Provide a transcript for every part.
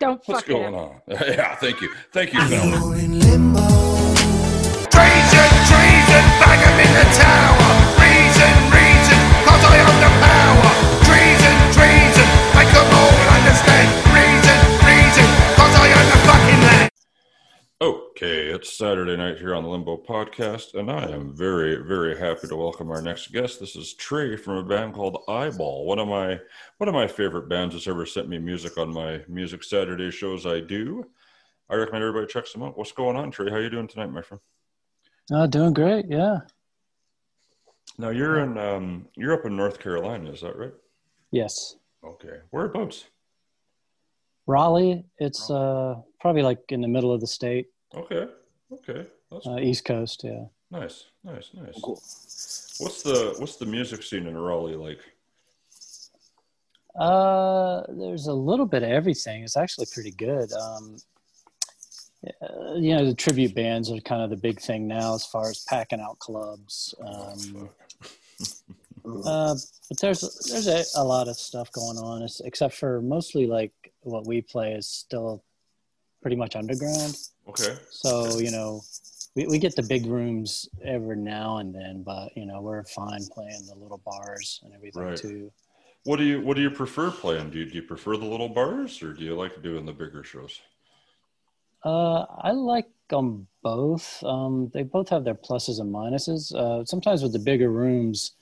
Don't What's fuck it going up. on? yeah, thank you. Thank you, Phil. You're in limbo. Treason, treason, bang 'em in the tower. Okay, it's Saturday night here on the Limbo Podcast, and I am very, very happy to welcome our next guest. This is Trey from a band called Eyeball, one of my one of my favorite bands that's ever sent me music on my Music Saturday shows. I do. I recommend everybody checks them out. What's going on, Trey? How you doing tonight, my friend? Oh, doing great. Yeah. Now you're in um, you're up in North Carolina, is that right? Yes. Okay, whereabouts? Raleigh. It's uh, probably like in the middle of the state, Okay, okay, that's uh, East Coast. Yeah. nice, nice, nice. Cool. What's the what's the music scene in Raleigh like? Uh, there's a little bit of everything. It's actually pretty good. Um, uh, you know, the tribute bands are kind of the big thing now as far as packing out clubs. Um, uh, but there's there's a, a lot of stuff going on, it's, except for mostly like what we play is still pretty much underground. Okay, So, you know, we, we get the big rooms every now and then, but, you know, we're fine playing the little bars and everything Right. too. What do you What do you prefer playing? Do you, do you prefer the little bars, or do you like doing the bigger shows? Uh, I like them both. Um, they both have their pluses and minuses. Uh, sometimes with the bigger rooms,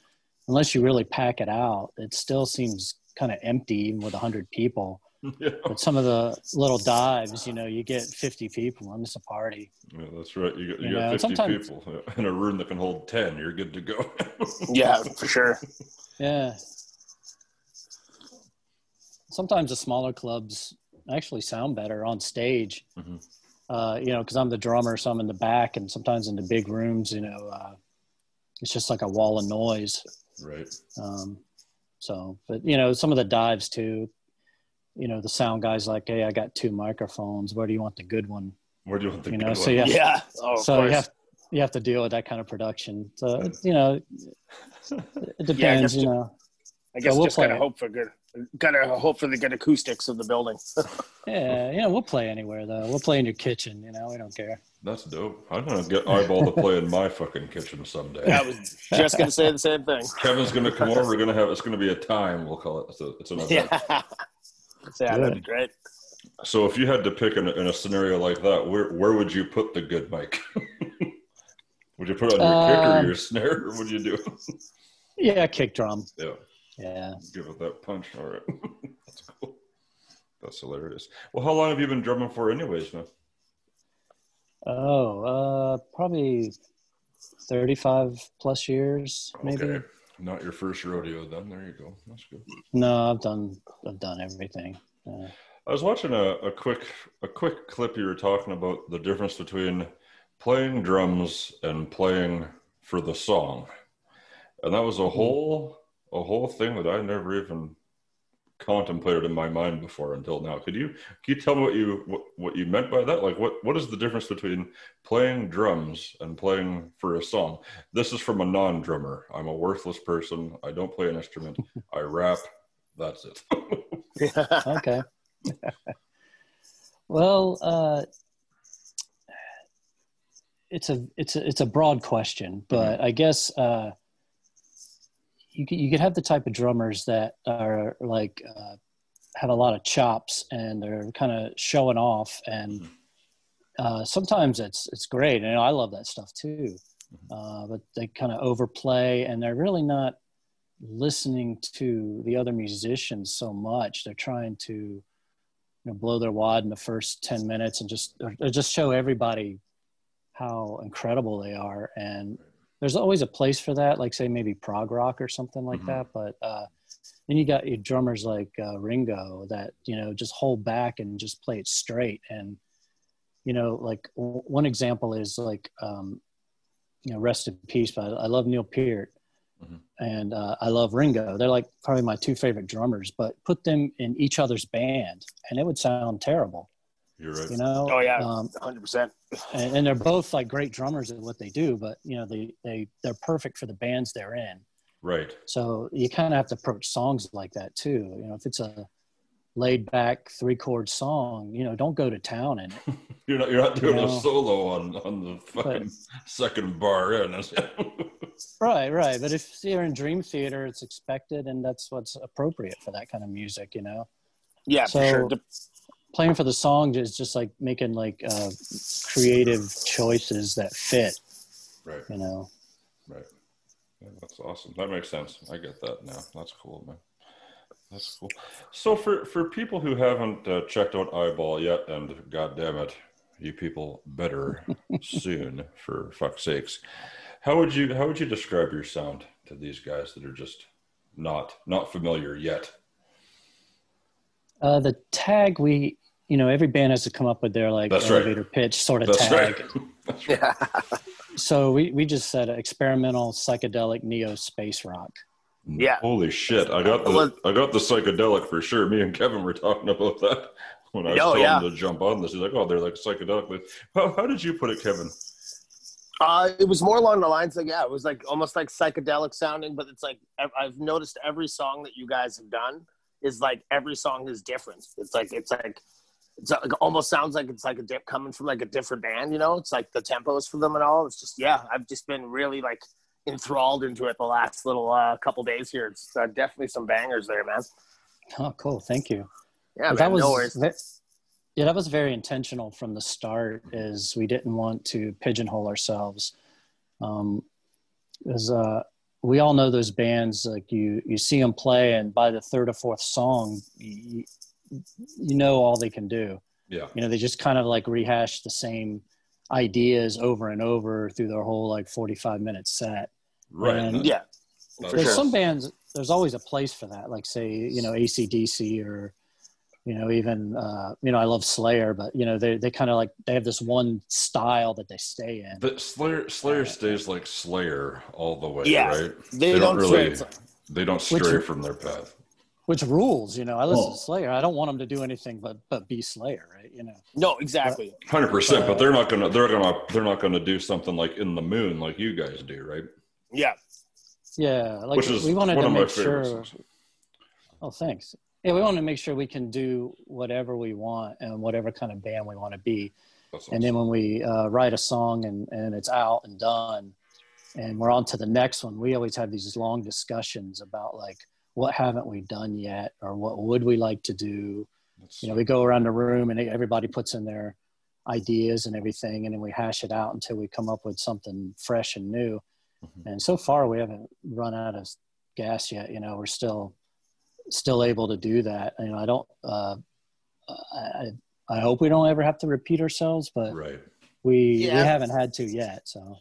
unless you really pack it out, it still seems kind of empty, even with 100 people. Yeah, But some of the little dives, you know, you get 50 people and it's a party. Yeah, that's right. You got you, You got fifty sometimes- people in a room that can hold ten. You're good to go. Yeah, for sure. Yeah. Sometimes the smaller clubs actually sound better on stage. Mhm. Uh, you know, because I'm the drummer, so I'm in the back, and sometimes in the big rooms, you know, uh, it's just like a wall of noise. right. Um, so, but you know, some of the dives too. You know, the sound guys like, hey, I got two microphones. Where do you want the good one? Where do you want the You good know, so one? yeah. Yeah. Oh, of so course. you have you have to deal with that kind of production. So you know, it depends. guess you ju- know. I guess we'll just gotta it. hope for good. Gotta hope for the good acoustics of the building. Yeah, you know, we'll play anywhere though. We'll play in your kitchen. You know, we don't care. That's dope. I'm gonna get eyeball to play in my fucking kitchen someday. I was just gonna say the same thing. Kevin's gonna come over. We're gonna have. It's gonna be a time. We'll call it. It's, a, it's an event. Yeah. Yeah, that'd be great. So if you had to pick in a, in a scenario like that, where where would you put the good mic? would you put it on your kick or Um, your snare, or would you do? Yeah, kick drum. yeah, Yeah. give it that punch. All right, that's cool. That's hilarious. Well, how long have you been drumming for, anyways, man? Oh, uh, probably thirty-five plus years, maybe. Okay, not your first rodeo, then. There you go. That's good. No, I've done I've done everything. Uh, I was watching a, a quick a quick clip. You were talking about the difference between playing drums and playing for the song, and that was a whole a whole thing that I never even contemplated in my mind before until now. Could you can you tell me what you what, what you meant by that? Like what what is the difference between playing drums and playing for a song? This is from a non-drummer. I'm a worthless person. I don't play an instrument. I rap. That's it. okay. well, uh, it's a it's a it's a broad question, but I guess uh, you could, you could have the type of drummers that are like uh, have a lot of chops and they're kind of showing off, and uh, sometimes it's it's great, and I love that stuff too. Uh, but they kind of overplay, and they're really not listening to the other musicians so much. They're trying to, you know, blow their wad in the first ten minutes and just or, or just show everybody how incredible they are. And there's always a place for that, like say maybe prog rock or something like Mhm. that. But uh, then you got your drummers like uh, Ringo that you know just hold back and just play it straight. And you know, like w- one example is like, um, you know, rest in peace. But I love Neil Peart and uh, I love Ringo. They're like probably my two favorite drummers. But put them in each other's band, and it would sound terrible. You're right. You know? Oh yeah, Um, hundred percent. and, and they're both like great drummers at what they do. But you know, they they they're perfect for the bands they're in. Right. So you kind of have to approach songs like that too. You know, if it's a laid back three chord song. You know, don't go to town in it. You're not you're not doing No. a solo on on the fucking second bar in. Right, right. But if you're in Dream Theater, it's expected, and that's what's appropriate for that kind of music. You know, Yeah, So- for sure. Playing for the song is just like making like uh, creative choices that fit. right, You know. right. Yeah, that's awesome. That makes sense. I get that now. That's cool, man. That's cool. So for for people who haven't uh, checked out Eyeball yet, and God damn it, you people better soon for fuck's sakes. How would you how would you describe your sound to these guys that are just not not familiar yet? Uh, the tag we, you know, every band has to come up with their like That's right. elevator pitch sort of That's tag. right. That's right. So we, we just said experimental psychedelic neo space rock. Yeah. Holy shit! I got the I got the psychedelic for sure. Me and Kevin were talking about that when I was Oh, telling yeah. him to jump on this. He's like, "Oh, they're like psychedelic." How, how did you put it, Kevin? Uh, it was more along the lines like yeah, it was like almost like psychedelic sounding, but it's like I've- I've noticed every song that you guys have done is like every song is different. It's like it's like it's like almost sounds like it's like a dip coming from like a different band. You know, it's like the tempos for them and all. It's just yeah, I've just been really like enthralled into it the last little uh, couple days here. It's uh, definitely some bangers there, man. Oh, cool. Thank you. Yeah, man, that was no ve- yeah, that was very intentional from the start. Is we didn't want to pigeonhole ourselves. Um, is uh, we all know those bands like you you see them play, and by the third or fourth song, you, you know all they can do. Yeah, You know, they just kind of like rehash the same ideas over and over through their whole like forty five minute set. right. And- Yeah, there's sure. some bands there's always a place for that like say you know acdc or you know even uh you know i love slayer but you know they, they kind of like they have this one style that they stay in But Slayer Slayer stays like Slayer all the way, Yeah. right? They, They don't don't, really- trans- They don't Which- stray from their path. Which rules you know i listen Oh. to slayer i don't want them to do anything but but be slayer right you know No, exactly. Hundred percent, Uh, but they're not gonna they're gonna they're not gonna do something like in the moon like you guys do, right? Yeah, yeah like Which is we wanted one to of my make sure songs. oh thanks yeah we want to make sure we can do whatever we want and whatever kind of band we want to be That's and then when we uh, write a song and, and it's out and done and we're on to the next one we always have these long discussions about like what haven't we done yet? Or what would we like to do? You know we go around the room and everybody puts in their ideas and everything and then we hash it out until we come up with something fresh and new. Mhm. and so far we haven't run out of gas yet. You know we're still still able to do that. You know i don't uh, I, I hope we don't ever have to repeat ourselves but right. we Yeah. we haven't had to yet so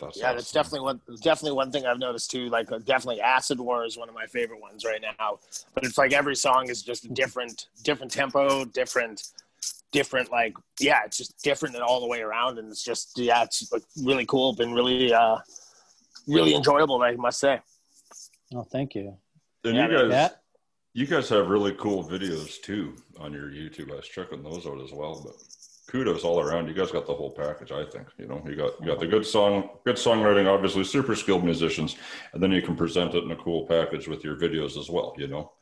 That's yeah, that's awesome. definitely one. Definitely one thing I've noticed too. Like, uh, definitely, Acid War is one of my favorite ones right now. But it's like every song is just different, different tempo, different, different. Like, yeah, it's just different and all the way around, and it's just yeah, it's like really cool. Been really, uh, really enjoyable. I must say. oh thank you And Yeah, you guys, yeah you guys have really cool videos too on your YouTube. I was checking those out as well. But kudos all around. You guys got the whole package. I think you know you got you got the good song, good songwriting. Obviously, super skilled musicians, and then you can present it in a cool package with your videos as well. You know.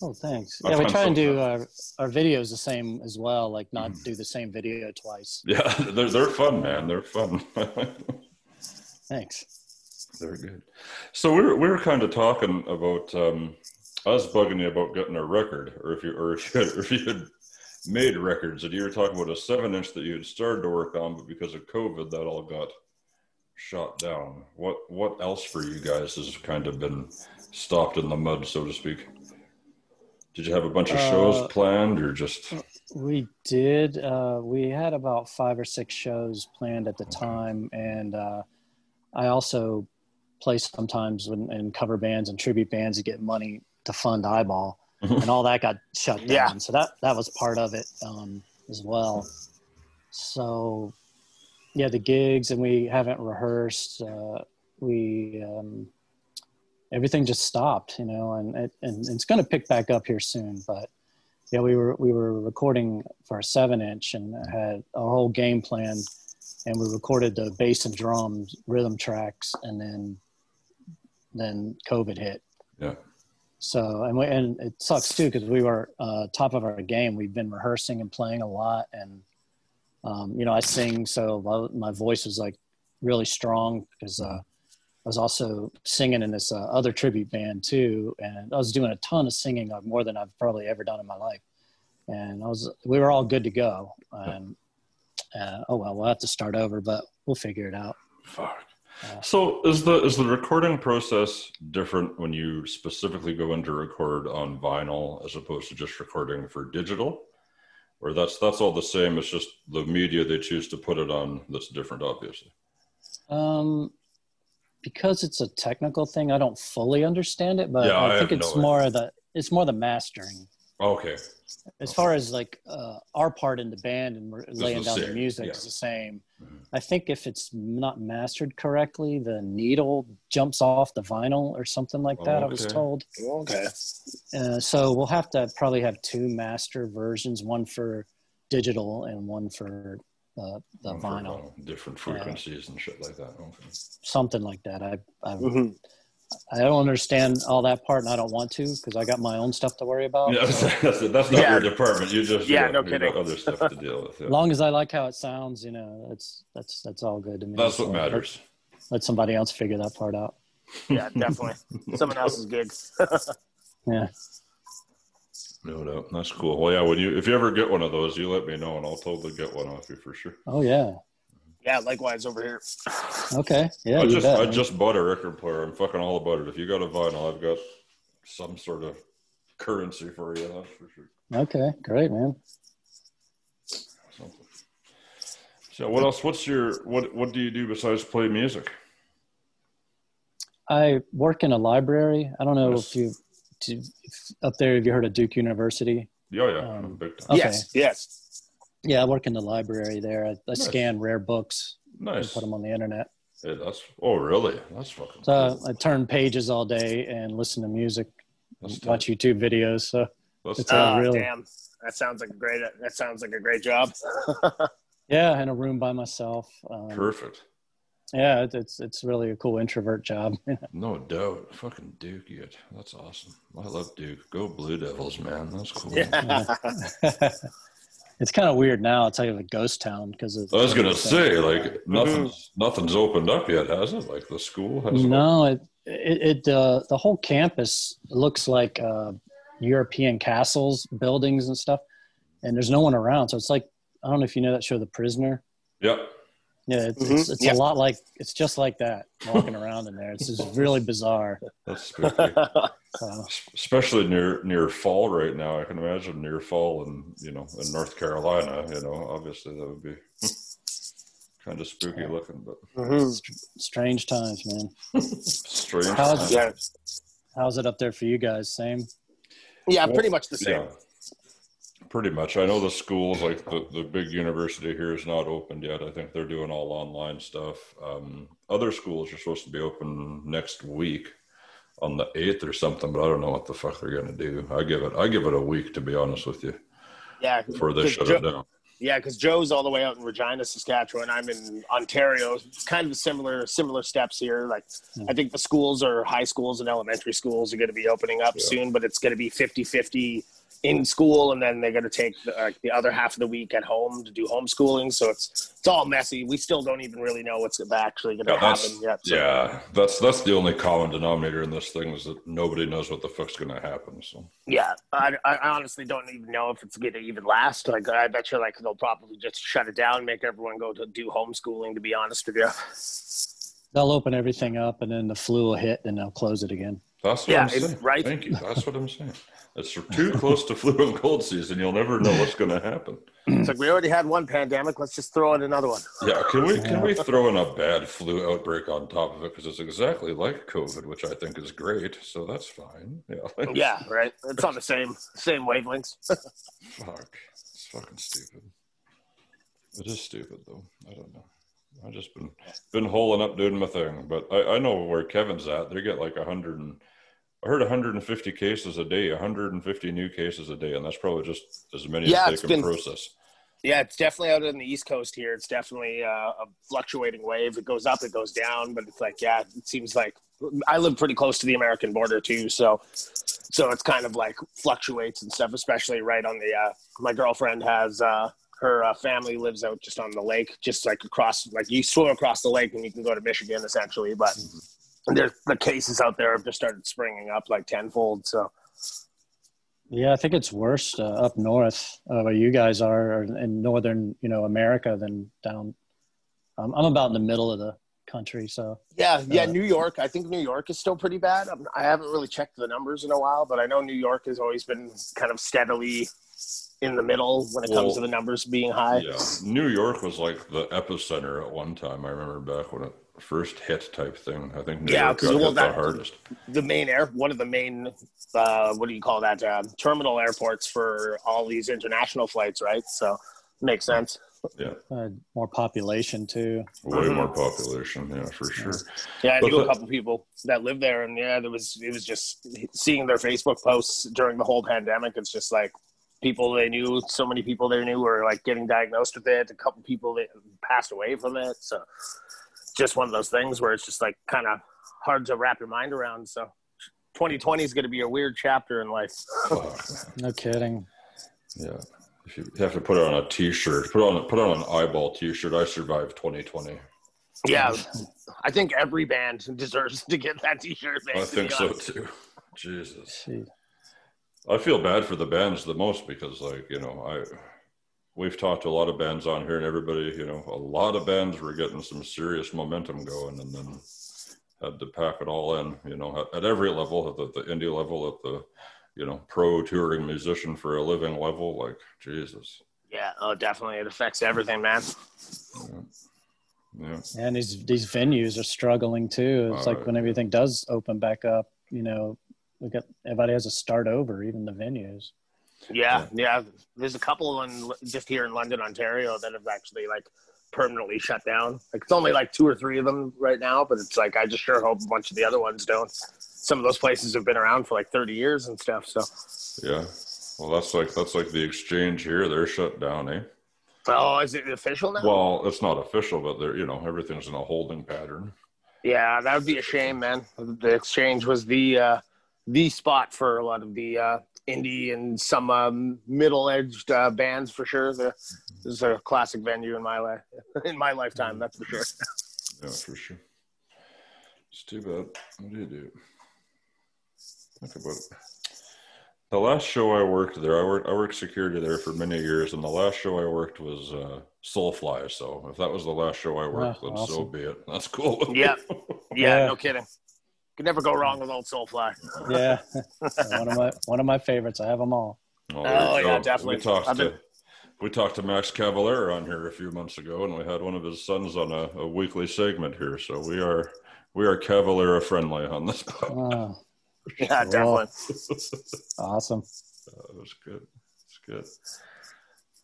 oh thanks I yeah we try and do our, our videos the same as well like not Mhm. do the same video twice Yeah, they're they're fun, man. They're fun. thanks They're good. So we're we were kind of talking about um, us bugging you about getting a record, or if you or if you had, or if you had made records, and you were talking about a seven inch that you had started to work on, but because of COVID, that all got shot down. What what else for you guys has kind of been stopped in the mud, so to speak? Did you have a bunch of shows Uh, planned, or just We did. Uh, we had about five or six shows planned at the Okay. time, and uh, I also play sometimes in cover bands and tribute bands to get money to fund Eyeball, and all that got shut down. Yeah. So that that was part of it um, as well. So yeah, the gigs, and we haven't rehearsed. Uh, we um, everything just stopped, you know, and it, and it's going to pick back up here soon, but yeah, we were we were recording for a seven inch and had a whole game plan, and we recorded the bass and drums, rhythm tracks, and then then COVID hit. yeah? So and we, and it sucks too because we were uh, top of our game. We've been rehearsing and playing a lot, and um, you know I sing, so my, voice was like really strong because uh, I was also singing in this uh, other tribute band too, and I was doing a ton of singing, like more than I've probably ever done in my life. And I was, we were all good to go. And uh, oh well, we'll have to start over, but we'll figure it out. Fuck. So is the is the recording process different when you specifically go into record on vinyl as opposed to just recording for digital? Or that's that's all the same, it's just the media they choose to put it on that's different, obviously. Um, because it's a technical thing, I don't fully understand it, but Yeah, I I think it's no more the it's more the mastering. Okay. As far as like uh, our part in the band and we're laying the down the music yeah. is the same. Mhm. I think if it's not mastered correctly, the needle jumps off the vinyl or something like that. I was Okay. told. Okay. Uh, so we'll have to probably have two master versions, one for digital and one for uh, the One for vinyl, Different frequencies and shit like that. Okay. something like that. I I, Mhm. I don't understand all that part, and I don't want to because I got my own stuff to worry about. Yeah, that's, that's, that's not Yeah. your department. You just Yeah, you no kidding. other stuff to deal with. Yeah. As long as I like how it sounds, you know, that's that's that's all good to me. That's So what matters. Let, let somebody else figure that part out. Yeah, definitely. Someone else's gig. Yeah. No doubt. That's cool. Well, yeah. When you if you ever get one of those, you let me know, and I'll totally get one off you for sure. Oh yeah. Yeah, likewise over here. Okay. Yeah. I just bet, I man. just bought a record player. I'm fucking all about it. If you got a vinyl, I've got some sort of currency for you. That's for sure. Okay. Great, man. Something. So what else? What's your what? What do you do besides play music? I work in a library. I don't know Yes. if you to, if up there. Have you heard of Duke University? Yeah, yeah, Um, big time. Okay. Yes, yes. Yeah, I work in the library there. I, I Nice. scan rare books and put them on the internet. Hey, that's oh really? That's fucking. So cool. I turn pages all day and listen to music, That's watch tight. YouTube videos. So That's it's tight. a Ah, damn. That sounds like a great. That sounds like a great job. yeah, in a room by myself. Um, perfect. yeah, it, it's it's really a cool introvert job. No doubt. Fucking Duke it. That's awesome. I love Duke. Go Blue Devils, man. That's cool. Yeah. it's kind of weird now. It's like a ghost town because I was gonna say, like nothing's nothing's opened up yet, has it? Like the school has. No, it it, it uh, the whole campus looks like uh, European castles, buildings, and stuff, and there's no one around. So it's like I don't know if you know that show, The Prisoner. Yep. Yeah, it's Mhm. it's, it's Yeah. a lot like it's just like that walking around in there. It's just really bizarre. That's spooky. So, Especially near near fall right now. I can imagine near fall in you know in North Carolina. You know, obviously that would be kind of spooky looking, but Mhm. strange times, man. strange. How's- times. Yeah, How's it up there for you guys? Same. yeah, pretty much the same. Pretty much. I know the schools, like the, the big university here, is not opened yet. I think they're doing all online stuff. Um, other schools are supposed to be open next week on the eighth or something, but I don't know what the fuck they're gonna do. I give it I give it a week to be honest with you Yeah, before they shut Jo- it down. Yeah, because Joe's all the way out in Regina, Saskatchewan. I'm in Ontario. It's kind of similar similar steps here. Like I think the schools or high schools and elementary schools are going to be opening up Yeah. soon, but it's going to be 50-50 in school, and then they're going to take the, like the other half of the week at home to do homeschooling. So it's it's all messy. We still don't even really know what's actually going to Yeah, happen yet. So. yeah, that's that's the only common denominator in this thing is that nobody knows what the fuck's gonna happen. So Yeah, I, I honestly don't even know if it's going to even last. Like, I bet you, like, they'll probably just shut it down, make everyone go to do homeschooling. To be honest with you, They'll open everything up, and then the flu will hit, and they'll close it again. That's what Yeah, I'm saying. right. Thank you. That's what I'm saying. It's too close to flu and cold season. You'll never know what's gonna happen. it's like we already had one pandemic. Let's just throw in another one. Yeah, can we can we throw in a bad flu outbreak on top of it because it's exactly like COVID, which I think is great. So that's fine. Yeah, Yeah, right. It's on the same same wavelengths. Fuck, it's fucking stupid. It is stupid though. I don't know. I just been been holing up doing my thing, but I, I know where Kevin's at. They get like a hundred and I heard 150 cases a day, 150 new cases a day, and that's probably just as many Yeah, as they can been- process. yeah, it's definitely out on the East Coast here. It's definitely uh, a fluctuating wave. It goes up, it goes down, but it's like, yeah, it seems like I live pretty close to the American border too, so so it's kind of like fluctuates and stuff, especially right on the. Uh, my girlfriend has uh, her uh, family lives out just on the lake, just like across, like you swim across the lake and you can go to Michigan essentially. But there's the cases out there have just started springing up like tenfold. So Yeah, I think it's worse uh, up north uh, where you guys are or in northern, you know, America than down. Um, I'm about in the middle of the country, so yeah, yeah, Uh, New York. I think New York is still pretty bad. I'm, I haven't really checked the numbers in a while, but I know New York has always been kind of steadily in the middle when it comes to the numbers being high. Yeah, New York was like the epicenter at one time. I remember back when it first hit, type thing. I think New Yeah, York 'cause, got well, hit the hardest. the main air one of the main uh, what do you call that uh, terminal airports for all these international flights right so makes sense Yeah, uh, more population too. way Mhm. more population. Yeah, for sure. yeah i But knew a the- couple people that live there and yeah there was it was just seeing their facebook posts during the whole pandemic it's just like people they knew so many people they knew were like getting diagnosed with it a couple people that passed away from it so just one of those things where it's just like kind of hard to wrap your mind around so 2020 is going to be a weird chapter in life Fuck, man. No kidding. Yeah. If you have to put it on a T-shirt, put on put on an eyeball T-shirt. I survived 2020. Yeah, I think every band deserves to get that T-shirt. Man, I think so too. Jesus, Gee. I feel bad for the bands the most because, like, you know, I we've talked to a lot of bands on here, and everybody, you know, a lot of bands were getting some serious momentum going, and then had to pack it all in. You know, at, at every level, at the, the indie level, at the you know pro touring musician for a living level. Like, Jesus. Yeah, oh, definitely, it affects everything, man. Yeah. And these these venues are struggling too. It's Uh, like when everything does open back up, you know, we got everybody has to start over, even the venues. Yeah, yeah. There's a couple in just here in London, Ontario, that have actually like permanently shut down. Like it's only like two or three of them right now, but it's like I just sure hope a bunch of the other ones don't. Some of those places have been around for like 30 years and stuff. So, Yeah. Well, that's like that's like the exchange here. They're shut down, eh? oh, is it official now? Well, it's not official, but they're you know everything's in a holding pattern. Yeah, that would be a shame, man. The exchange was the uh, the spot for a lot of the uh, indie and some um, middle-aged uh, bands for sure. The, this is a classic venue in my life, in my lifetime. That's for sure. Yeah, for sure. It's too bad. What do you do? Think about it. The last show I worked there, I worked I worked security there for many years, and the last show I worked was uh, Soulfly. So if that was the last show I worked, Wow, then so be it. That's cool. Yeah. Yeah, Yeah. no kidding. Could never go wrong with old Soulfly. Yeah, one of my one of my favorites. I have them all. Oh, Oh, yeah, definitely. We talked I've to we talked to Max Cavalera on here a few months ago, and we had one of his sons on a, a weekly segment here. So we are we are Cavalera friendly on this. podcast. Oh, Yeah, Cool. definitely. awesome. That was good. It's good.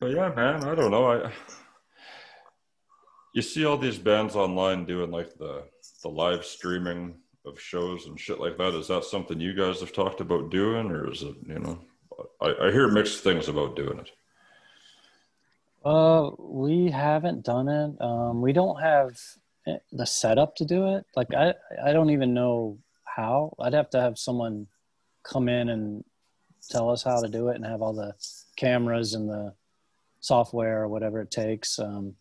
But yeah, man, I don't know. I you see all these bands online doing like the the live streaming of shows and shit like that. Is that something you guys have talked about doing, or is it you know? I, I hear mixed things about doing it. Uh, we haven't done it. Um, we don't have eh, the setup to do it. Like I, I don't even know how. I'd have to have someone come in and tell us how to do it and have all the cameras and the software or whatever it takes. Um,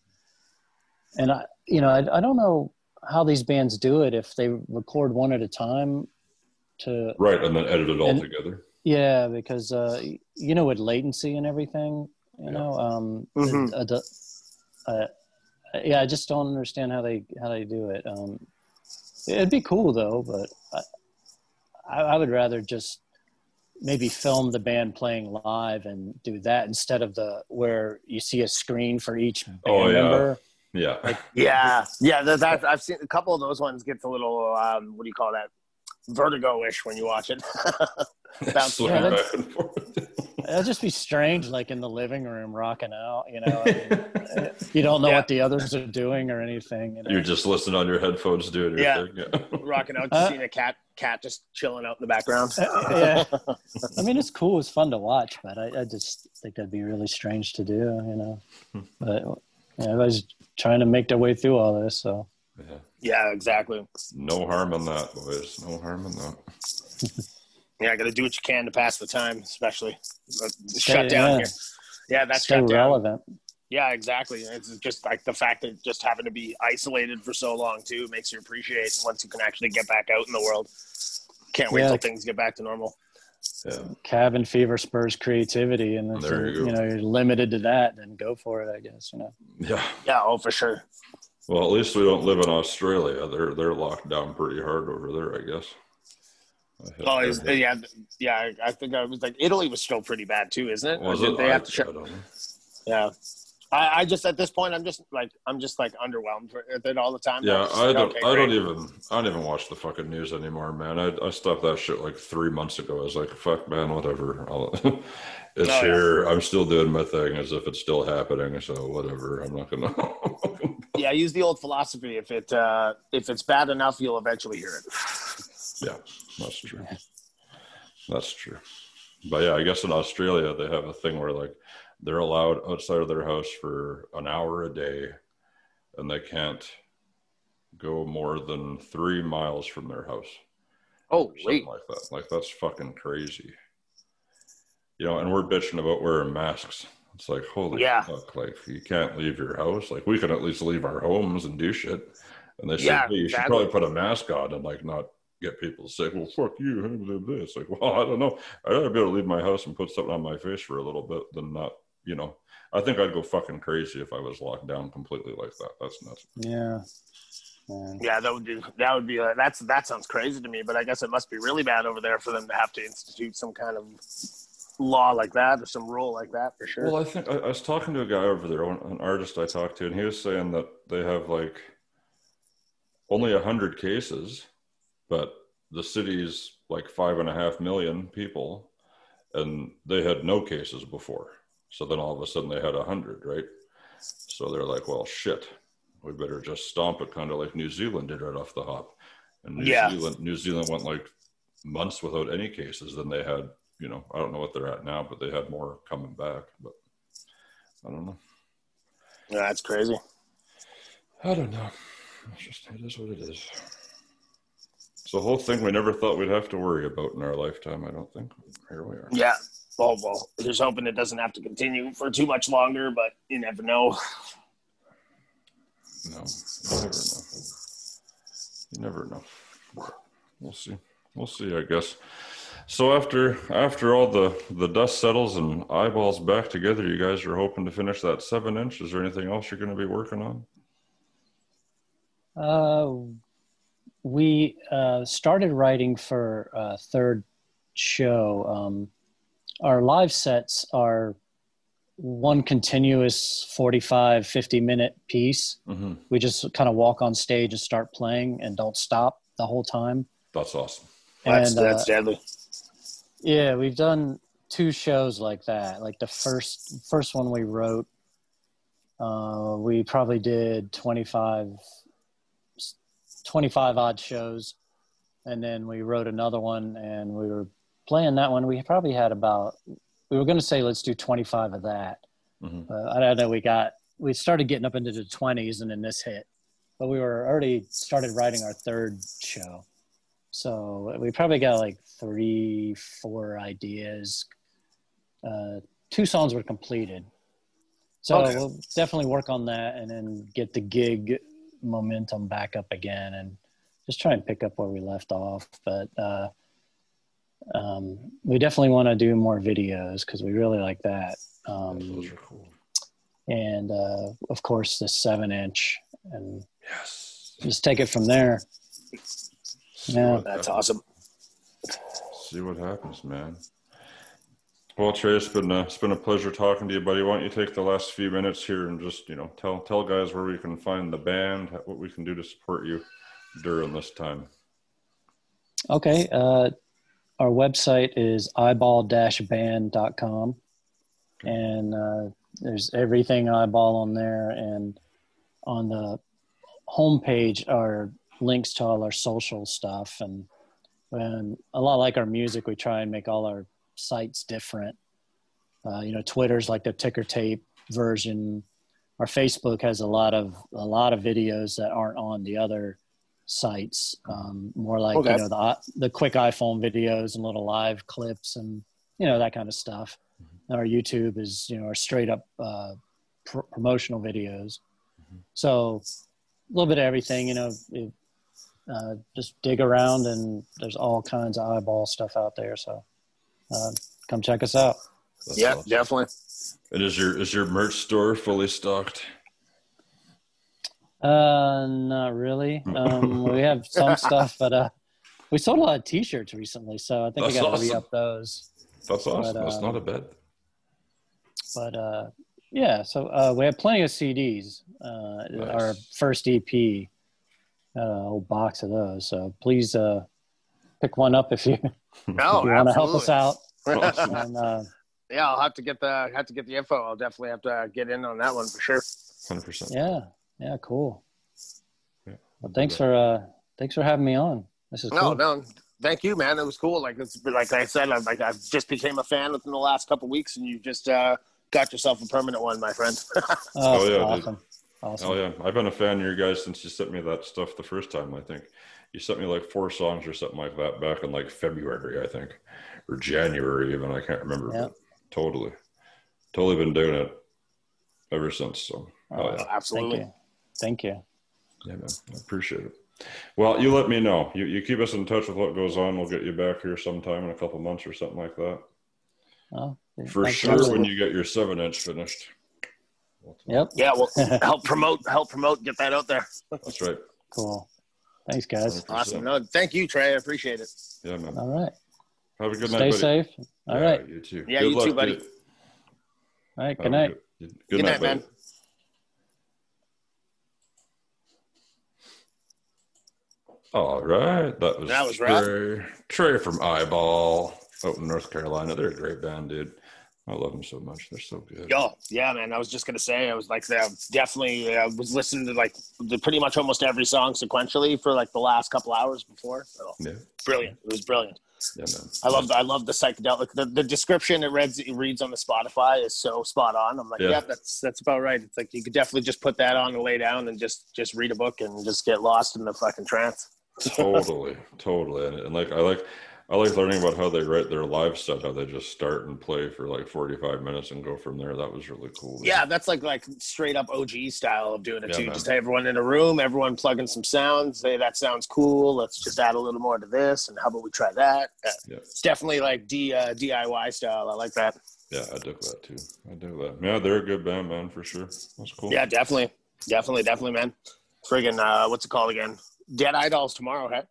and I, you know, I, I don't know how these bands do it if they record one at a time to Right, and then edit it all And- together. yeah, because uh, you know, with latency and everything, you Yeah. know, um, the- uh, yeah, I just don't understand how they how they do it. Um, it'd be cool though, but I, I, I would rather just maybe film the band playing live and do that instead of the where you see a screen for each band Oh, yeah. member. Yeah, Yeah, yeah. That, that, I've seen a couple of those ones gets a little. Um, what do you call that? Vertigo-ish when you watch it. Bounce Swing around. back and forth. It'd just be strange, like in the living room, rocking out. You know, I mean, you don't know Yeah. what the others are doing or anything. You know? You're just listening on your headphones doing your Yeah. thing. Yeah. Rocking out, Uh, just seeing a cat, cat just chilling out in the background. yeah. I mean, it's cool. It's fun to watch, but I, I just think that'd be really strange to do, you know. But yeah, everybody's trying to make their way through all this, so yeah. Yeah, exactly. No harm in that, boys. No harm in that. Yeah, I got to do what you can to pass the time, especially uh, Stay- shut down yeah. here. Yeah, that's Stay shut relevant. Yeah, exactly. It's just like the fact that just having to be isolated for so long too makes you appreciate once you can actually get back out in the world. Can't wait Yeah. till things get back to normal. Yeah. Cabin fever spurs creativity, and if There you're, you you know you're limited to that, then go for it. I guess you know. Yeah. Yeah, oh for sure. Well, at least we don't live in Australia. They're they're locked down pretty hard over there, I guess. I Oh, I is, yeah, yeah. I- I think I was like Italy was still pretty bad too, isn't it? Or was it? they I, have to? I. Yeah. I, I just at this point I'm just like I'm just like underwhelmed with it all the time. Yeah, like, don't. okay, I don't even. I don't even watch the fucking news anymore, man. I, I stopped that shit like three months ago. I was like, fuck, man, whatever. I'll, it's Oh, yeah. here. I'm still doing my thing as if it's still happening. So whatever. I'm not gonna. Yeah, use the old philosophy. If it uh, if it's bad enough, you'll eventually hear it. Yeah, that's true. That's true. But yeah, I guess in Australia they have a thing where like they're allowed outside of their house for an hour a day, and they can't go more than three miles from their house. Oh something wait, like that. Like that's fucking crazy. You know, and we're bitching about wearing masks. It's like holy Yeah. fuck! Like you can't leave your house. Like we can at least leave our homes and do shit. And they say, hey, you should probably put a mask on and like not get people to say, Well, fuck you. huh, blah, blah. It's like, well, I don't know. I'd rather be able to leave my house and put something on my face for a little bit than not. You know, I think I'd go fucking crazy if I was locked down completely like that. That's nuts. Yeah. Yeah. yeah, that would be that would be uh, that's that sounds crazy to me. But I guess it must be really bad over there for them to have to institute some kind of law like that or some rule like that for sure. Well, I think I, I was talking to a guy over there, an artist I talked to, and he was saying that they have like only a hundred cases, but the city's like five and a half million people, and they had no cases before. So then all of a sudden they had a hundred, right? So they're like, well, shit, we better just stomp it, kind of like New Zealand did right off the hop. And New Yeah. Zealand, New Zealand went like months without any cases. Then they had, you know, I don't know what they're at now, but they had more coming back. But I don't know. yeah, that's crazy. I don't know. It's just it is what it is. It's a whole thing we never thought we'd have to worry about in our lifetime. I don't think. Here we are. Yeah. Well, well, just hoping it doesn't have to continue for too much longer, but you never know. No, you never know. You never know. We'll see. We'll see. I guess. So after after all the the dust settles and eyeballs back together, you guys are hoping to finish that seven inch. Is there anything else you're going to be working on? Uh, we uh, started writing for a third show. Um, our live sets are one continuous 45, 50 minute piece. Mm-hmm. We just kind of walk on stage and start playing and don't stop the whole time. That's awesome. That's and, uh, that's deadly. Yeah, we've done two shows like that. Like the first first one we wrote, uh, we probably did 25, 25 odd shows, and then we wrote another one, and we were playing that one. We probably had about we were going to say let's do twenty five of that. Mhm. Uh, I don't know. We got we started getting up into the twenties, and then this hit. But we were already started writing our third show. So we probably got like three, four ideas. Uh, two songs were completed. So Okay. we'll definitely work on that and then get the gig momentum back up again and just try and pick up where we left off. But uh, um, we definitely want to do more videos because we really like that. Um, Those are cool. and uh, of course, the seven inch and Yes. just take it from there. See Yeah. That's happens. awesome. See what happens, man. Well, Trey, it's been a, it's been a pleasure talking to you, buddy. Why don't you take the last few minutes here and just you know tell tell guys where we can find the band, what we can do to support you during this time. Okay. Uh, our website is eyeball-band.com. And uh, there's everything eyeball on there. And on the homepage are links to all our social stuff. And, and a lot like our music, we try and make all our sites different. Uh, you know, Twitter's like the ticker tape version. Our Facebook has a lot of a lot of videos that aren't on the other sites, um, more like Okay. you know the the quick iPhone videos and little live clips and you know that kind of stuff. And our YouTube is you know our straight up uh, pr- promotional videos. So a little bit of everything, you know. It, uh, just dig around and there's all kinds of eyeball stuff out there. So uh, come check us out. That's Yep, awesome. definitely. And is your is your merch store fully stocked? Uh, not really. Um, we have some stuff, but uh, we sold a lot of T-shirts recently, so I think That's we got to awesome. re-up those. That's awesome. That's um, not a bad. But uh, yeah, so uh, we have plenty of CDs. Uh, Nice. Our first EP, uh, whole box of those. So please uh, pick one up if you, if No, you want to help us out. Awesome. And uh, yeah, I'll have to get the have to get the info. I'll definitely have to uh, get in on that one for sure. Hundred percent. yeah, yeah, cool. Yeah. Well, thanks for uh, thanks for having me on. This is cool. No, no, thank you, man. It was cool. Like it's like I said, I like I just became a fan within the last couple weeks, and you just uh, got yourself a permanent one, my friend. Oh, Oh, yeah, dude. awesome, awesome. Oh yeah, I've been a fan of your guys since you sent me that stuff the first time. I think you sent me like four songs or something like that back in like February, I think, or January even. I can't remember. Yeah. But totally, totally been doing it ever since. So, oh Oh, yeah, Thank Absolutely. you, thank you. yeah, man, I appreciate it. Well, you let me know. You you keep us in touch with what goes on. We'll get you back here sometime in a couple months or something like that. Oh, For sure, guys. when you get your seven inch finished. Yep. Yeah, well, help promote, help promote, get that out there. That's right. Cool. Thanks, guys. 100%. Awesome. No, thank you, Trey. I appreciate it. Yeah, man. All right. Have a good Stay night, buddy. safe. All Yeah, right. You too. Yeah, Good you too, buddy. dude. All right. Good night. Good, good Good night, night, man. All right, that was That was Rob. Trey. Trey from Eyeball out in North Carolina. They're a great band, dude. I love them so much. They're so good. Yo, yeah, man. I was just gonna say, I was like, uh, definitely, I was listening to like the, pretty much almost every song sequentially for like the last couple hours before. So, Yeah, brilliant. It was brilliant. Yeah. I love, I love the psychedelic. The, the description it reads, it reads on the Spotify is so spot on. I'm like, Yeah. yeah. that's that's about right. It's like you could definitely just put that on and lay down and just just read a book and just get lost in the fucking trance. totally, totally. And, and like, I like, I like learning about how they write their live set. How they just start and play for like forty-five minutes and go from there. That was really cool. Yeah, that's like like straight up OG style of doing it Yeah, too. man. Just everyone in a room, everyone plugging some sounds. Say that sounds cool. Let's just add a little more to this, and how about we try that? Yeah. Yeah. It's definitely like D, uh, DIY style. I like that. yeah. I dig that too. I dig that. Yeah, they're a good band, man, for sure. That's cool. Yeah, definitely, definitely, definitely, man. Friggin' uh, what's it called again? Dead Eye Dolls tomorrow, huh?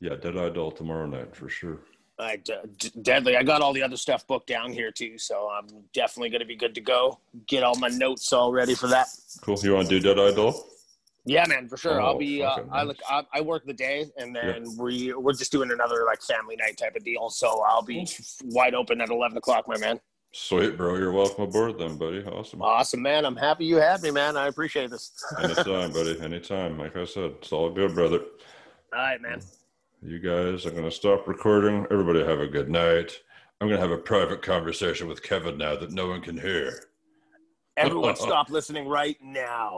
Yeah. Dead Eye Doll tomorrow night for sure. I, d- deadly. I got all the other stuff booked down here too, so I'm definitely going to be good to go. Get all my notes all ready for that. Cool. You want to do Dead Eye Doll? Yeah, man, for sure. I'll Oh, be. Uh, I look. I, I work the day, and then we we're just doing another like family night type of deal. So I'll be wide open at eleven o'clock, my man. Sweet, bro. You're welcome aboard, then, buddy. Awesome. Awesome, man. I'm happy you had me, man. I appreciate this. Anytime, buddy. Anytime. Like I said, it's all good, brother. all right, man. You guys, I'm going to stop recording. Everybody have a good night. I'm going to have a private conversation with Kevin now that no one can hear. Everyone, stop listening right now.